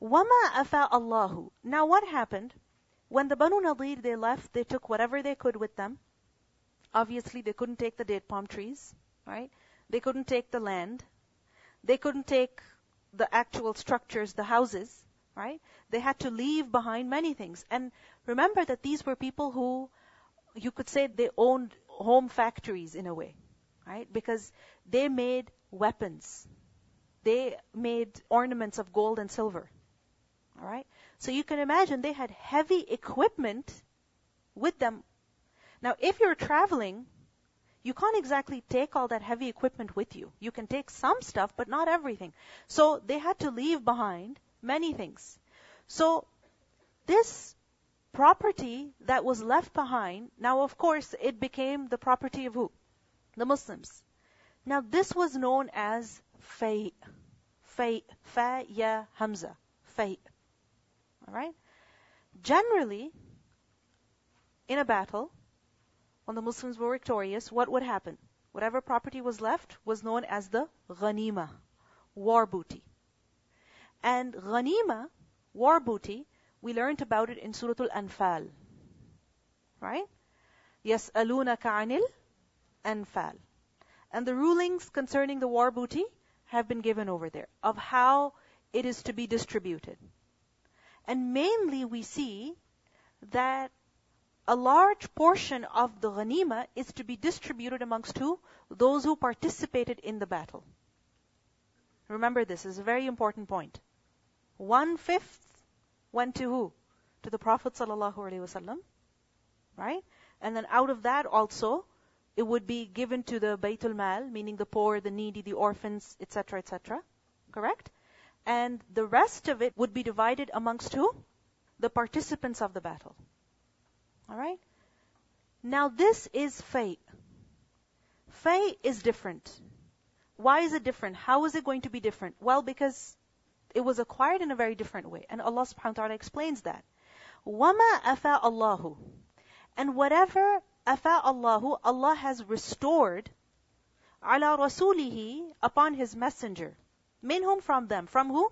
وَمَا أَفَاءَ اللَّهُ Now what happened? When the Banu Nadir, they left, they took whatever they could with them. Obviously, they couldn't take the date palm trees, right? They couldn't take the land. They couldn't take the actual structures, the houses, right? They had to leave behind many things. And remember that these were people who, you could say they owned home factories in a way, right? Because they made weapons. They made ornaments of gold and silver. All right? So you can imagine they had heavy equipment with them. Now, if you're traveling, you can't exactly take all that heavy equipment with you. You can take some stuff, but not everything. So they had to leave behind many things. So this property that was left behind, now of course it became the property of who? The Muslims. Now this was known as fay. Fay. Fa ya hamza. Fay. Alright? Generally, in a battle, when the Muslims were victorious, what would happen? Whatever property was left was known as the ghanima, war booty. And ghanima, war booty, we learned about it in Surah Al-Anfal. Right? Yes, aluna anil anfal. And the rulings concerning the war booty have been given over there of how it is to be distributed. And mainly we see that a large portion of the ghanima is to be distributed amongst who? Those who participated in the battle. Remember this is a very important point. One fifth went to who? To the Prophet ﷺ. Right? And then out of that also, it would be given to the Baytul Mal, meaning the poor, the needy, the orphans, etc., etc. Correct? and the rest of it would be divided amongst who? The participants of the battle. Alright? Now this is fay. Fay is different. Why is it different? How is it going to be different? Well, because it was acquired in a very different way. And Allah subhanahu wa ta'ala explains that. وَمَا أَفَاءَ Allahu, And whatever أَفَاءَ Allahu, Allah has restored ala rasulihi upon His Messenger. Minhum from them. From who?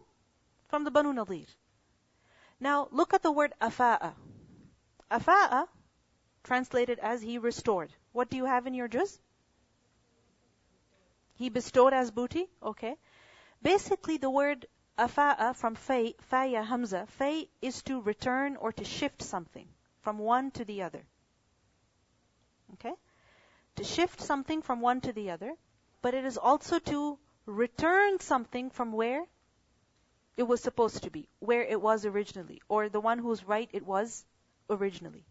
From the Banu Nadir. Now look at the word afa'a. Afa'a, translated as he restored. What do you have in your juz? He bestowed as booty? Okay. Basically the word afa'a from fay, faya hamza, fay is to return or to shift something from one to the other. Okay? To shift something from one to the other, but it is also to return something from where it was supposed to be, where it was originally, or the one whose right it was originally.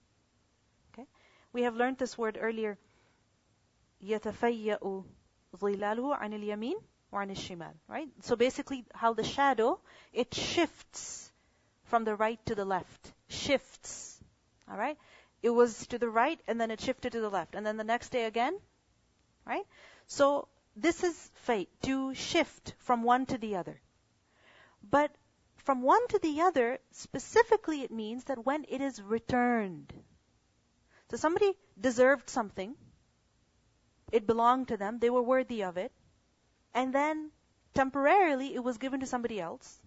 Okay? We have learned this word earlier. يَتَفَيَّأُ ظِلَالُهُ عَنِ الْيَمِينِ وَعَنِ الشِّمَالِ Right? So basically, how the shadow, it shifts from the right to the left. Shifts. Alright? It was to the right, and then it shifted to the left. And then the next day again. Right? So, this is fay, to shift from one to the other. But from one to the other, specifically it means that when it is returned. So somebody deserved something, it belonged to them, they were worthy of it, and then temporarily it was given to somebody else.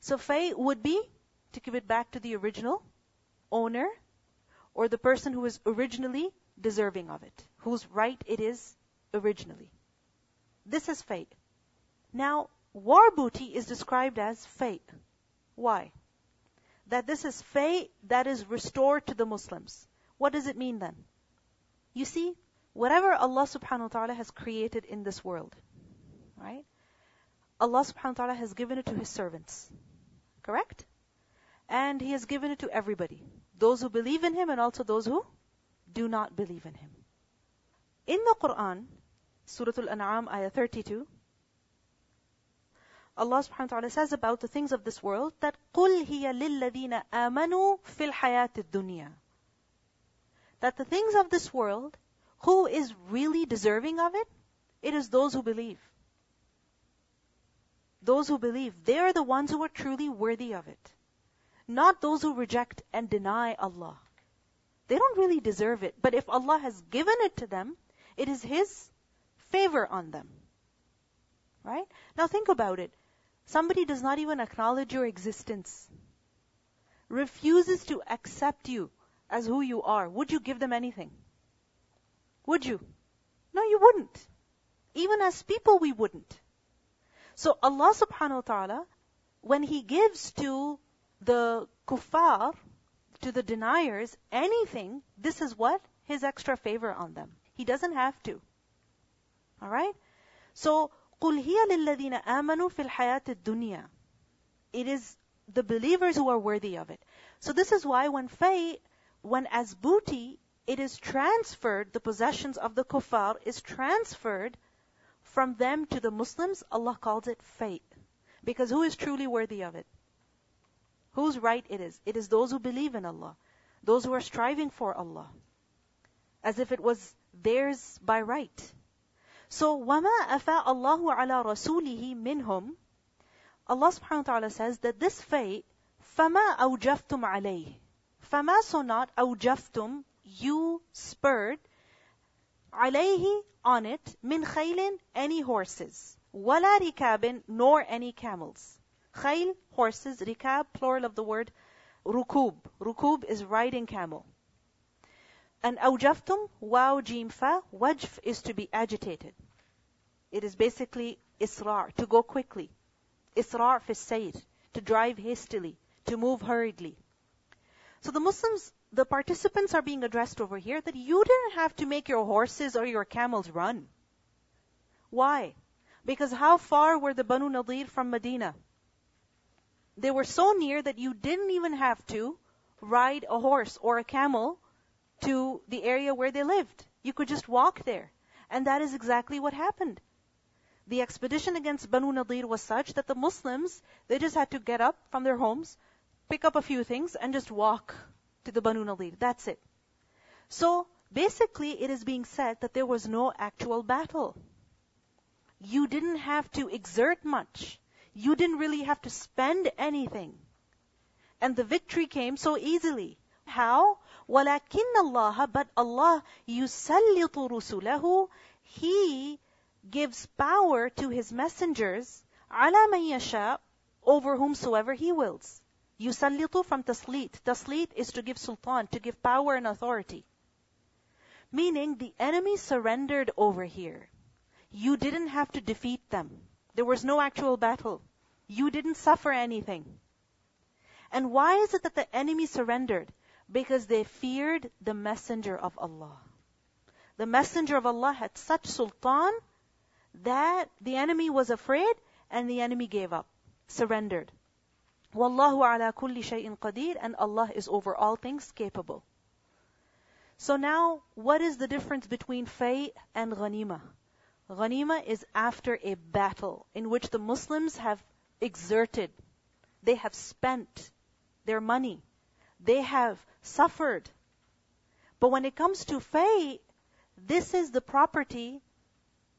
So fay would be to give it back to the original owner or the person who is originally deserving of it, whose right it is originally. This is fay. Now, war booty is described as fay. Why? That this is fay that is restored to the Muslims. What does it mean then? You see, whatever Allah subhanahu wa ta'ala has created in this world, right? Allah subhanahu wa ta'ala has given it to His servants. Correct? And He has given it to everybody. Those who believe in Him and also those who do not believe in Him. In the Quran, Surah Al-An'am, ayah 32. Allah subhanahu wa ta'ala says about the things of this world that قُلْ هِيَ لِلَّذِينَ آمَنُوا فِي الْحَيَاةِ الدُّنْيَا That the things of this world, who is really deserving of it? It is those who believe. Those who believe, they are the ones who are truly worthy of it. Not those who reject and deny Allah. They don't really deserve it. But if Allah has given it to them, it is His favor on them. Right? Now think about it. somebody does not even acknowledge your existence, refuses to accept you as who you are, would you give them anything? Would you? No, you wouldn't. Even as people, we wouldn't. So Allah subhanahu wa ta'ala, when He gives to the kuffar, to the deniers, anything, this is what? His extra favor on them. He doesn't have to. Alright? So, قُلْ هِيَ لِلَّذِينَ آمَنُوا فِي الْحَيَاةِ الدُّنْيَا It is the believers who are worthy of it. So this is why when fay, when as booty, it is transferred, the possessions of the kuffar is transferred from them to the Muslims, Allah calls it fay. Because who is truly worthy of it? Whose right it is? It is those who believe in Allah. Those who are striving for Allah. As if it was theirs by right. So, وَمَا أَفَاءَ اللَّهُ عَلَى رَسُولِهِ مِنْهُمْ? Allah subhanahu wa ta'ala says that this fay, فَمَا أَوْجَفْتُمْ عَلَيْهِ? فَمَا so not أَوْجَفْتُمْ You spurred عَلَيْهِ on it min khaylin any horses. wala rikabin nor any camels. Khayl horses rikab plural of the word rukub. Rukub is riding camel. And awjaftum, wow, jim, fa, wajf is to be agitated. It is basically israr, to go quickly. Israr fi sayr, to drive hastily, to move hurriedly. So the Muslims, the participants are being addressed over here that you didn't have to make your horses or your camels run. Why? Because how far were the Banu Nadir from Medina? They were so near that you didn't even have to ride a horse or a camel to the area where they lived. You could just walk there. And that is exactly what happened. The expedition against Banu Nadir was such that the Muslims, they just had to get up from their homes, pick up a few things, and just walk to the Banu Nadir. That's it. So, basically, it is being said that there was no actual battle. You didn't have to exert much. You didn't really have to spend anything. And the victory came so easily. How? وَلَكِنَّ اللَّهَ But Allah يُسَلِّطُ رُسُلَهُ He gives power to His messengers عَلَى مَن يَشَاءُ over whomsoever He wills. يُسَلِّطُ from taslit. Taslit is to give sultan, to give power and authority. Meaning the enemy surrendered over here. You didn't have to defeat them. There was no actual battle. You didn't suffer anything. And why is it that the enemy surrendered? Because they feared the messenger of Allah. The messenger of Allah had such sultan that the enemy was afraid and the enemy gave up, surrendered. Wallahu ala kulli shay'in qadir and Allah is over all things capable. So now, what is the difference between fay and ghanima? Ghanima is after a battle in which the Muslims have exerted, they have spent their money, they have suffered. But when it comes to fay, this is the property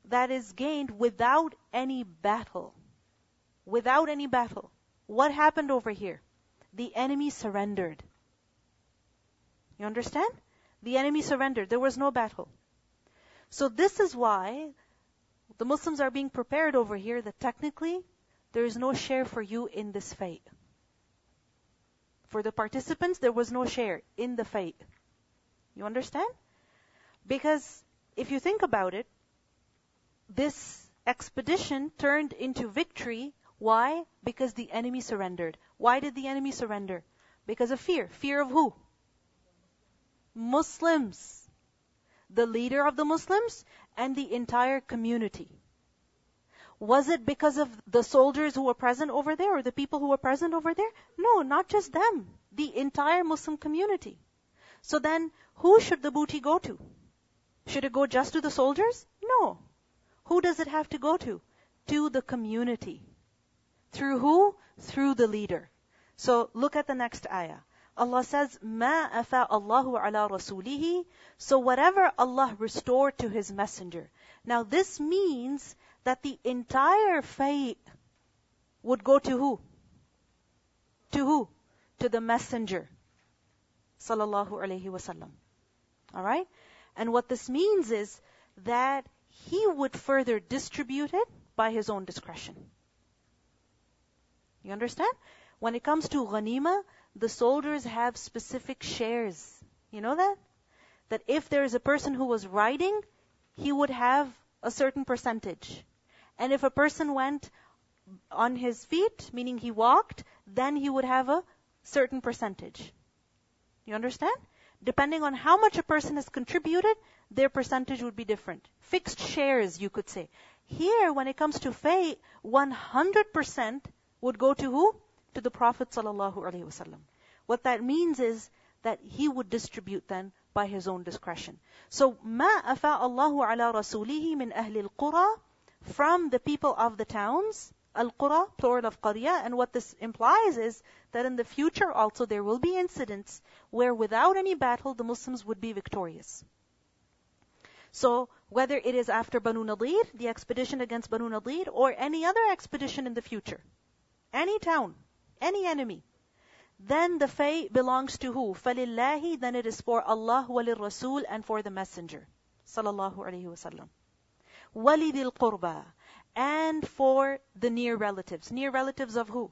that is gained without any battle. Without any battle. What happened over here? The enemy surrendered. You understand? The enemy surrendered. There was no battle. So this is why the Muslims are being prepared over here that technically there is no share for you in this fay. For the participants, there was no share in the fight. You understand? Because if you think about it, this expedition turned into victory. Why? Because the enemy surrendered. Why did the enemy surrender? Because of fear. Fear of who? Muslims. The leader of the Muslims and the entire community. Was it because of the soldiers who were present over there or the people who were present over there? No, not just them. The entire Muslim community. So then, who should the booty go to? Should it go just to the soldiers? No. Who does it have to go to? To the community. Through who? Through the leader. So look at the next ayah. Allah says, مَا أَفَاءَ اللَّهُ عَلَى رَسُولِهِ So whatever Allah restored to His messenger. Now this means that the entire fay would go to who? To who? To the messenger. Sallallahu alayhi wasallam. Alright? And what this means is that he would further distribute it by his own discretion. You understand? When it comes to ghanima, the soldiers have specific shares. You know that? That if there is a person who was riding, he would have a certain percentage. And if a person went on his feet, meaning he walked, then he would have a certain percentage. You understand? Depending on how much a person has contributed, their percentage would be different. Fixed shares, you could say. Here, when it comes to fay, 100% would go to who? To the Prophet ﷺ. What that means is that he would distribute then by his own discretion. So, ما Allahu الله على رسوله من أهل القرى from the people of the towns, al-qura, plural of qarya, and what this implies is that in the future also there will be incidents where without any battle the Muslims would be victorious. So, whether it is after Banu Nadir, the expedition against Banu Nadir, or any other expedition in the future, any town, any enemy, then the fay belongs to who? فَلِلَّهِ Then it is for Allah وَلِلرَّسُولِ and for the Messenger. Sallallahu alayhi wasallam. walidil qurba, and for the near relatives. Near relatives of who?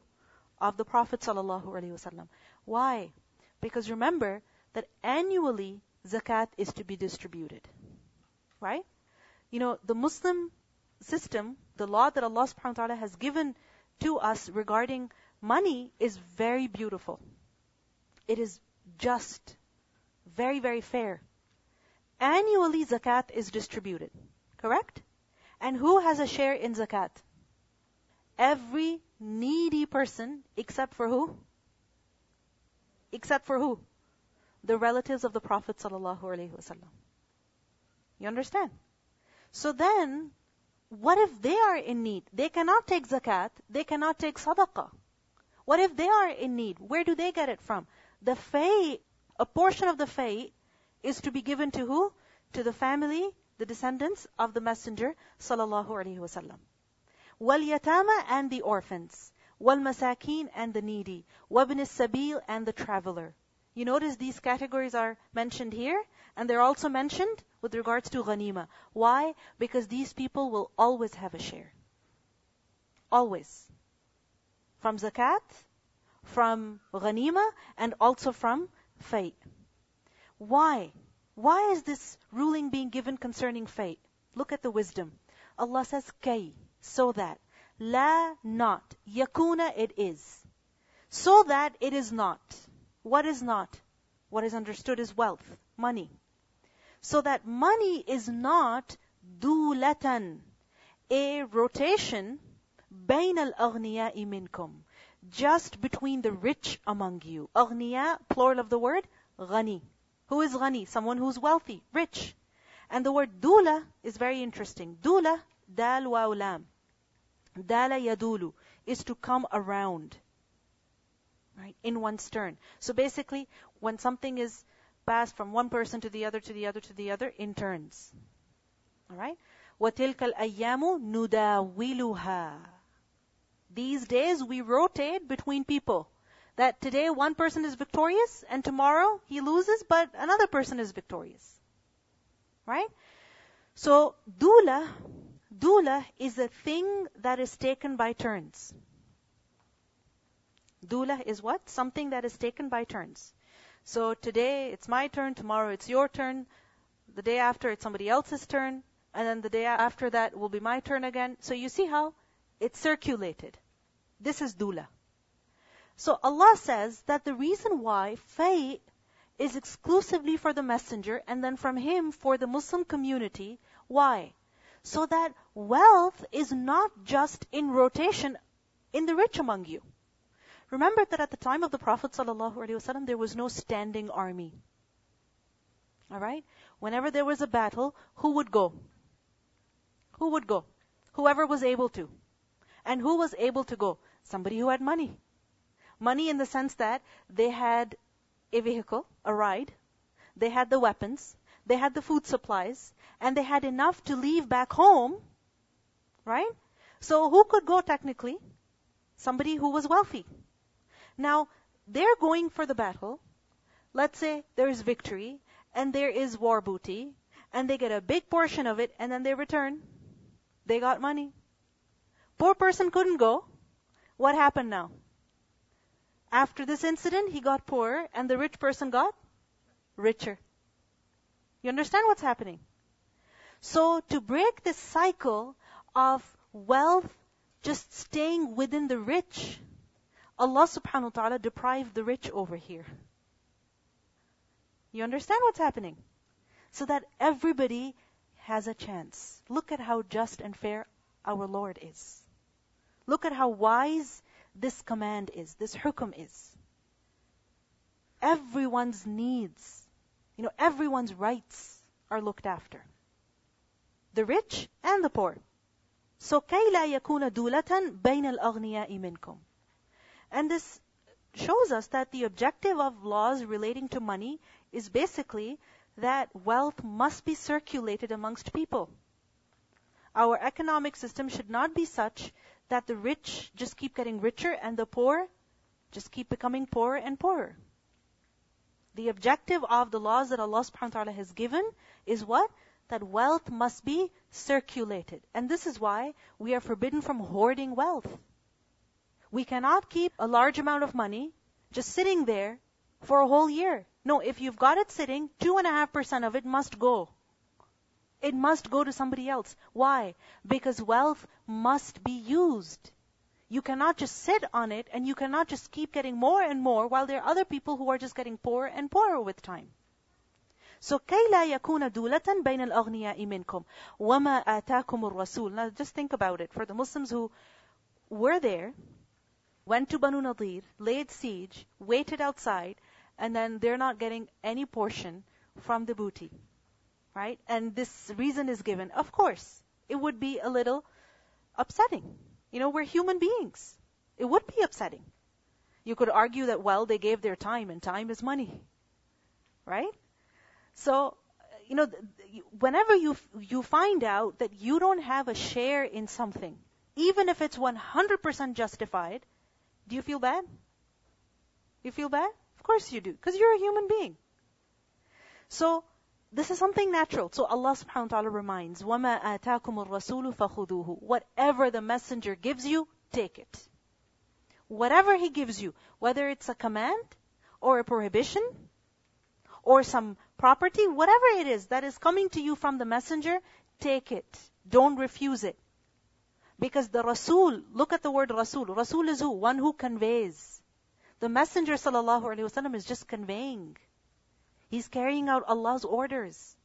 Of the Prophet ﷺ. Why? Because remember that annually zakat is to be distributed. Right? You know, the Muslim system, the law that Allah subhanahu wa ta'ala has given to us regarding money is very beautiful. It is just, very, very fair. Annually zakat is distributed. Correct? And who has a share in zakat? Every needy person except for who? Except for who? The relatives of the Prophet wasallam. You understand? So then, what if they are in need? They cannot take zakat, they cannot take sadaqah. What if they are in need? Where do they get it from? The fay, a portion of the fay is to be given to who? To the family the descendants of the Messenger sallallahu alaihi wasallam. Wal yatama and the orphans, wal masakin and the needy, wabn sabil and the traveler. You notice these categories are mentioned here, and they're also mentioned with regards to ghanima. Why? Because these people will always have a share. Always. From zakat, from ghanima, and also from fay. Why? Why is this ruling being given concerning fay? Look at the wisdom. Allah says, kay, so that. La, not. Yakuna, it is. So that it is not. What is not? What is understood as wealth, money. So that money is not dulatan, a rotation, bain al-aghniya'i minkum, just between the rich among you. Aghniya, plural of the word, ghani. Who is ghani? Someone who's wealthy, rich. And the word dula is very interesting. Dula, dal wa ulam. Dala yadulu is to come around. Right? In one's turn. So basically, when something is passed from one person to the other, to the other, to the other, in turns. Alright? وَتِلْكَ الْأَيَّامُ نُدَاوِلُهَا These days we rotate between people. That today one person is victorious and tomorrow he loses, but another person is victorious. Right? So, dula, dula is a thing that is taken by turns. Dula is what? Something that is taken by turns. So today it's my turn, tomorrow it's your turn, the day after it's somebody else's turn, and then the day after that will be my turn again. So you see how it's circulated. This is dula. So Allah says that the reason why fay is exclusively for the messenger and then from him for the Muslim community. Why? So that wealth is not just in rotation in the rich among you. Remember that at the time of the Prophet ﷺ, there was no standing army. Alright? Whenever there was a battle, who would go? Who would go? Whoever was able to. And who was able to go? Somebody who had money. Money in the sense that they had a vehicle, a ride, they had the weapons, they had the food supplies, and they had enough to leave back home, right? So who could go technically? Somebody who was wealthy. Now, they're going for the battle. Let's say there is victory, and there is war booty, and they get a big portion of it, and then they return. They got money. Poor person couldn't go. What happened now? After this incident, he got poorer and the rich person got richer. You understand what's happening? So to break this cycle of wealth just staying within the rich, Allah subhanahu wa ta'ala deprived the rich over here. You understand what's happening? So that everybody has a chance. Look at how just and fair our Lord is. Look at how wise this command is, this hukum is. Everyone's needs, you know, everyone's rights are looked after. The rich and the poor. So كَيْ لَا يَكُونَ دُولَةً بَيْنَ الْأَغْنِيَاءِ مِنْكُمْ And this shows us that the objective of laws relating to money is basically that wealth must be circulated amongst people. Our economic system should not be such that the rich just keep getting richer and the poor just keep becoming poorer and poorer. The objective of the laws that Allah subhanahu wa ta'ala has given is what? That wealth must be circulated. And this is why we are forbidden from hoarding wealth. We cannot keep a large amount of money just sitting there for a whole year. No, if you've got it sitting, two and a half percent of it must go. It must go to somebody else. Why? Because wealth must be used. You cannot just sit on it and you cannot just keep getting more and more while there are other people who are just getting poorer and poorer with time. So كي لا يكون دولة بين الأغنياء منكم وما آتاكم الرسول. Now just think about it. For the Muslims who were there, went to Banu Nadir, laid siege, waited outside, and then they're not getting any portion from the booty right? And this reason is given. Of course, it would be a little upsetting. You know, we're human beings. It would be upsetting. You could argue that, well, they gave their time, and time is money. Right? So, you know, whenever you, you find out that you don't have a share in something, even if it's 100% justified, do you feel bad? You feel bad? Of course you do, because you're a human being. So, this is something natural. So Allah subhanahu wa ta'ala reminds, وَمَا آتَاكُمُ الرَّسُولُ فَخُذُوهُ Whatever the messenger gives you, take it. Whatever he gives you, whether it's a command, or a prohibition, or some property, whatever it is that is coming to you from the messenger, take it. Don't refuse it. Because the Rasul, look at the word Rasul. Rasul is who? One who conveys. The Messenger sallallahu alaihi wasallam is just conveying. He's carrying out Allah's orders.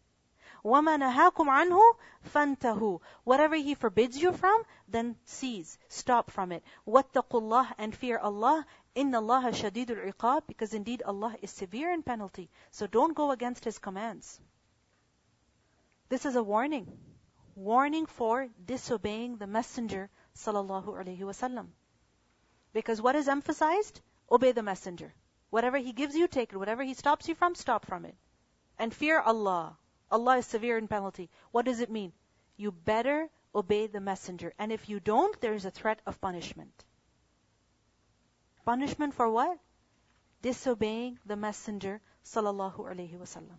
وَمَا نَهَاكُمْ عَنْهُ فَانْتَهُ Whatever He forbids you from, then cease, stop from it. وَاتَّقُوا اللَّهِ and fear Allah. إِنَّ اللَّهَ شَدِيدُ الْعِقَابِ Because indeed Allah is severe in penalty. So don't go against His commands. This is a warning. Warning for disobeying the Messenger sallallahu alaihi wasallam. Because what is emphasized? Obey the Messenger. Whatever He gives you, take it. Whatever He stops you from, stop from it. And fear Allah. Allah is severe in penalty. What does it mean? You better obey the messenger. And if you don't, there is a threat of punishment. Punishment for what? Disobeying the messenger sallallahu alaihi wasallam.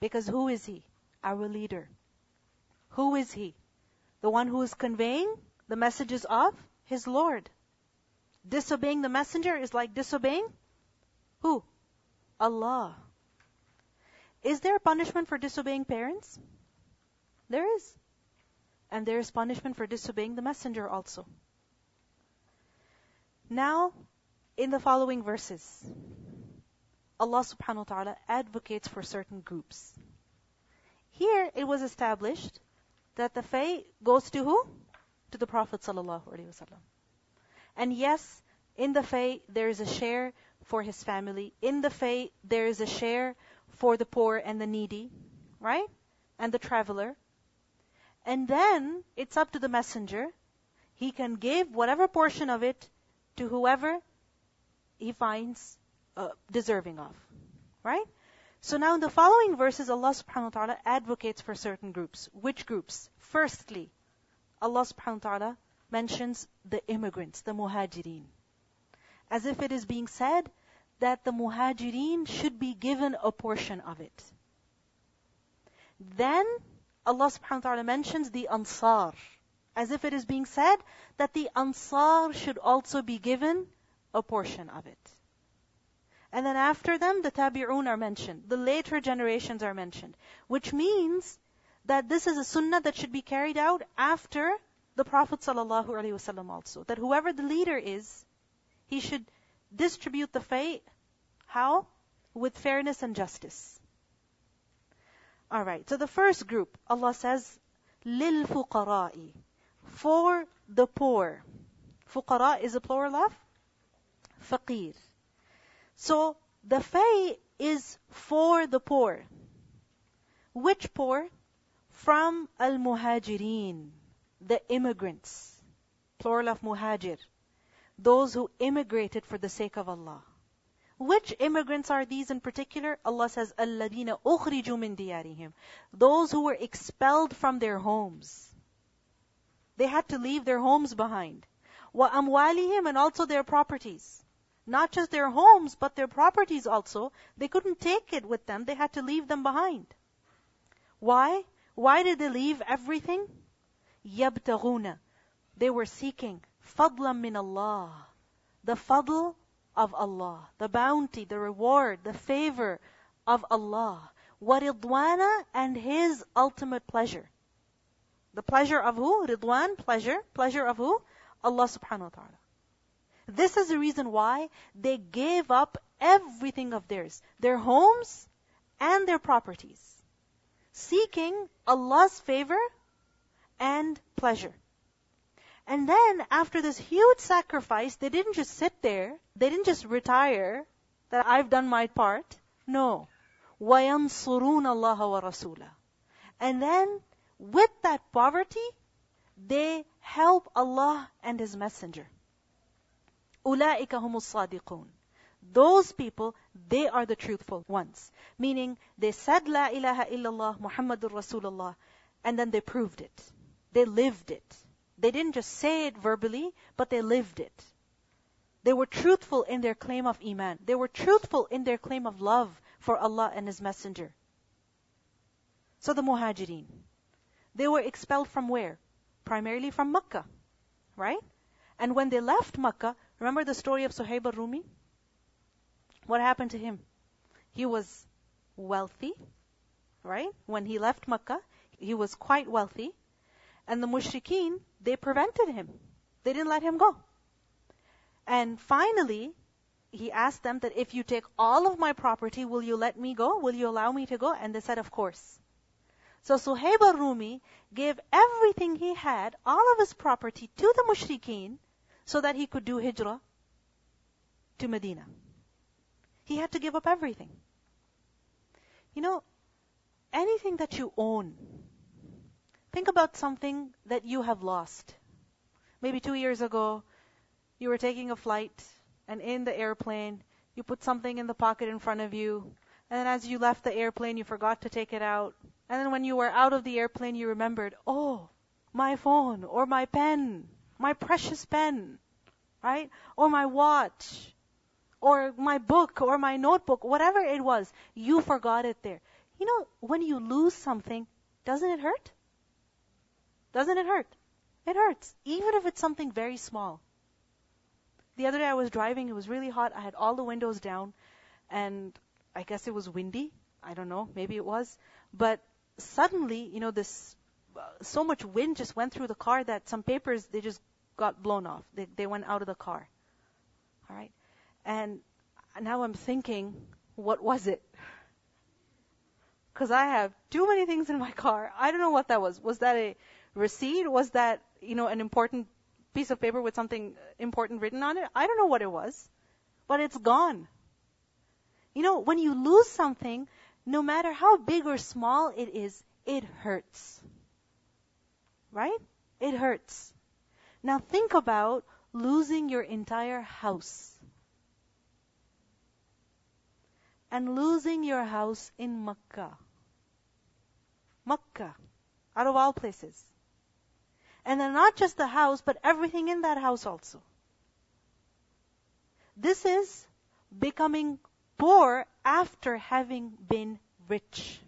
Because who is he? Our leader. Who is he? The one who is conveying the messages of his Lord. Disobeying the messenger is like disobeying who? Allah. Is there a punishment for disobeying parents? There is. And there is punishment for disobeying the messenger also. Now, in the following verses, Allah subhanahu wa ta'ala advocates for certain groups. Here it was established that the fay goes to who? To the Prophet sallallahu alaihi wasallam. And yes, in the fay there is a share for his family. In the fay, there is a share for the poor and the needy, right? And the traveler. And then it's up to the messenger. He can give whatever portion of it to whoever he finds uh, deserving of, right? So now in the following verses, Allah subhanahu wa ta'ala advocates for certain groups. Which groups? Firstly, Allah subhanahu wa ta'ala mentions the immigrants, the muhajirin. As if it is being said that the muhajirin should be given a portion of it. Then Allah subhanahu wa ta'ala mentions the ansar As if it is being said that the Ansar should also be given a portion of it. And then after them, the Tabi'un are mentioned. The later generations are mentioned. Which means that this is a sunnah that should be carried out after the Prophet ﷺ also. That whoever the leader is, he should distribute the fay. How? With fairness and justice. Alright, so the first group, Allah says, لِلْفُقَرَاءِ For the poor. Fuqara is a plural of faqir. So the fay is for the poor. Which poor? From al muhajirin, the immigrants. Plural of muhajir those who immigrated for the sake of Allah. Which immigrants are these in particular? Allah says, "Alladina ukhriju min. Those who were expelled from their homes. They had to leave their homes behind. Wa amwalihim and also their properties. Not just their homes, but their properties also. They couldn't take it with them. They had to leave them behind. Why? Why did they leave everything? Yabtaguna. They were seeking. Fadlam min Allah. The fadl of Allah. The bounty, the reward, the favor of Allah. Wa ridwana and His ultimate pleasure. The pleasure of who? Ridwan, pleasure. Pleasure of who? Allah subhanahu wa ta'ala. This is the reason why they gave up everything of theirs, their homes and their properties, seeking Allah's favor and pleasure. And then after this huge sacrifice, they didn't just sit there. They didn't just retire that I've done my part. No. وَيَنصُرُونَ اللَّهَ وَرَسُولَهُ And then with that poverty, they help Allah and His Messenger. أُولَٰئِكَ هُمُ الصَّادِقُونَ Those people, they are the truthful ones. Meaning, they said La ilaha illallah Muhammadur Rasulullah, and then they proved it. They lived it. They didn't just say it verbally, but they lived it. They were truthful in their claim of Iman. They were truthful in their claim of love for Allah and His Messenger. So the Muhajirin, they were expelled from where? Primarily from Makkah, right? And when they left Makkah, remember the story of Suhaib al-Rumi? What happened to him? He was wealthy, right? When he left Makkah, he was quite wealthy. And the mushrikeen, they prevented him. They didn't let him go. And finally, he asked them that if you take all of my property, will you let me go? Will you allow me to go? And they said, of course. So Suhaib al-Rumi gave everything he had, all of his property, to the mushrikeen so that he could do hijrah to Medina. He had to give up everything. You know, anything that you own, Think about something that you have lost. Maybe two years ago, you were taking a flight, and in the airplane, you put something in the pocket in front of you, and then as you left the airplane, you forgot to take it out. And then when you were out of the airplane, you remembered, oh, my phone, or my pen, my precious pen, right? Or my watch, or my book, or my notebook, whatever it was, you forgot it there. You know, when you lose something, doesn't it hurt? Doesn't it hurt? It hurts, even if it's something very small. The other day I was driving, it was really hot, I had all the windows down, and I guess it was windy. I don't know, maybe it was. But suddenly, you know, this, uh, so much wind just went through the car that some papers, they just got blown off. They, they went out of the car. Alright? And now I'm thinking, what was it? Because I have too many things in my car. I don't know what that was. Was that a receipt? Was that, you know, an important piece of paper with something important written on it? I don't know what it was, but it's gone. You know, when you lose something, no matter how big or small it is, it hurts. Right? It hurts. Now think about losing your entire house. And losing your house in Makkah. Makkah. Out of all places. And then not just the house, but everything in that house also. This is becoming poor after having been rich.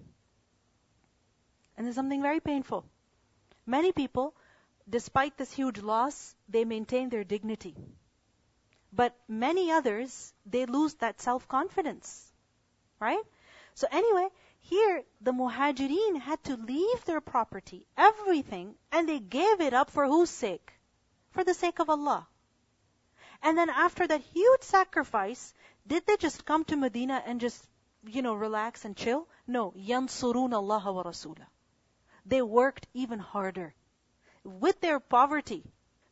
And there's something very painful. Many people despite this huge loss, they maintain their dignity. But many others, they lose that self-confidence. Right? So anyway, here the muhajirin had to leave their property, everything, and they gave it up for whose sake? For the sake of Allah. And then after that huge sacrifice, did they just come to Medina and just, you know, relax and chill? No. يَنصُرُونَ اللَّهَ وَرَسُولَهُ They worked even harder. With their poverty,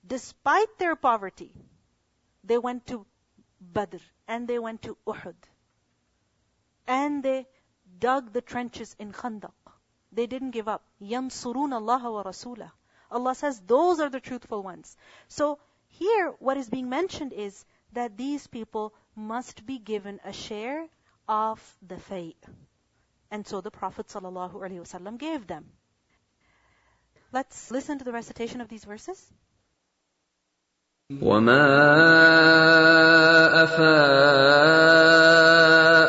despite their poverty, they went to Badr and they went to Uhud. And they dug the trenches in Khandaq. They didn't give up. Yanzurun Allah wa وَرَسُولَهُ Allah says those are the truthful ones. So here, what is being mentioned is that these people must be given a share of the fay. And so the Prophet ﷺ gave them. Let's listen to the recitation of these verses. وَمَا أَفَاءَ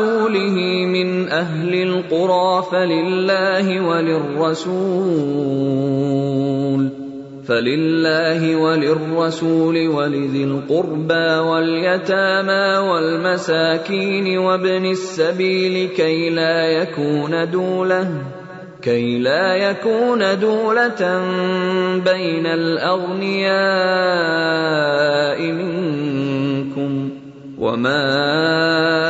على رسوله من أهل القرى فلله وللرسول فلله وللرسول ولذي القربى واليتامى والمساكين وابن السبيل كي لا يكون دولة كي لا يكون دولة بين الأغنياء منكم وما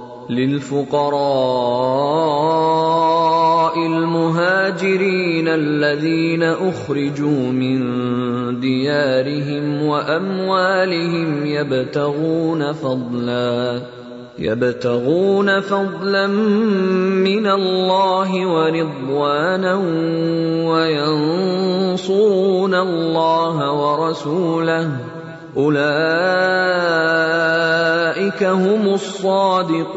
للفقراء المهاجرين الذين أخرجوا من ديارهم وأموالهم يبتغون فضلا يبتغون فضلا من الله ورضوانا وينصرون الله ورسوله. أولئك هم الصادقون.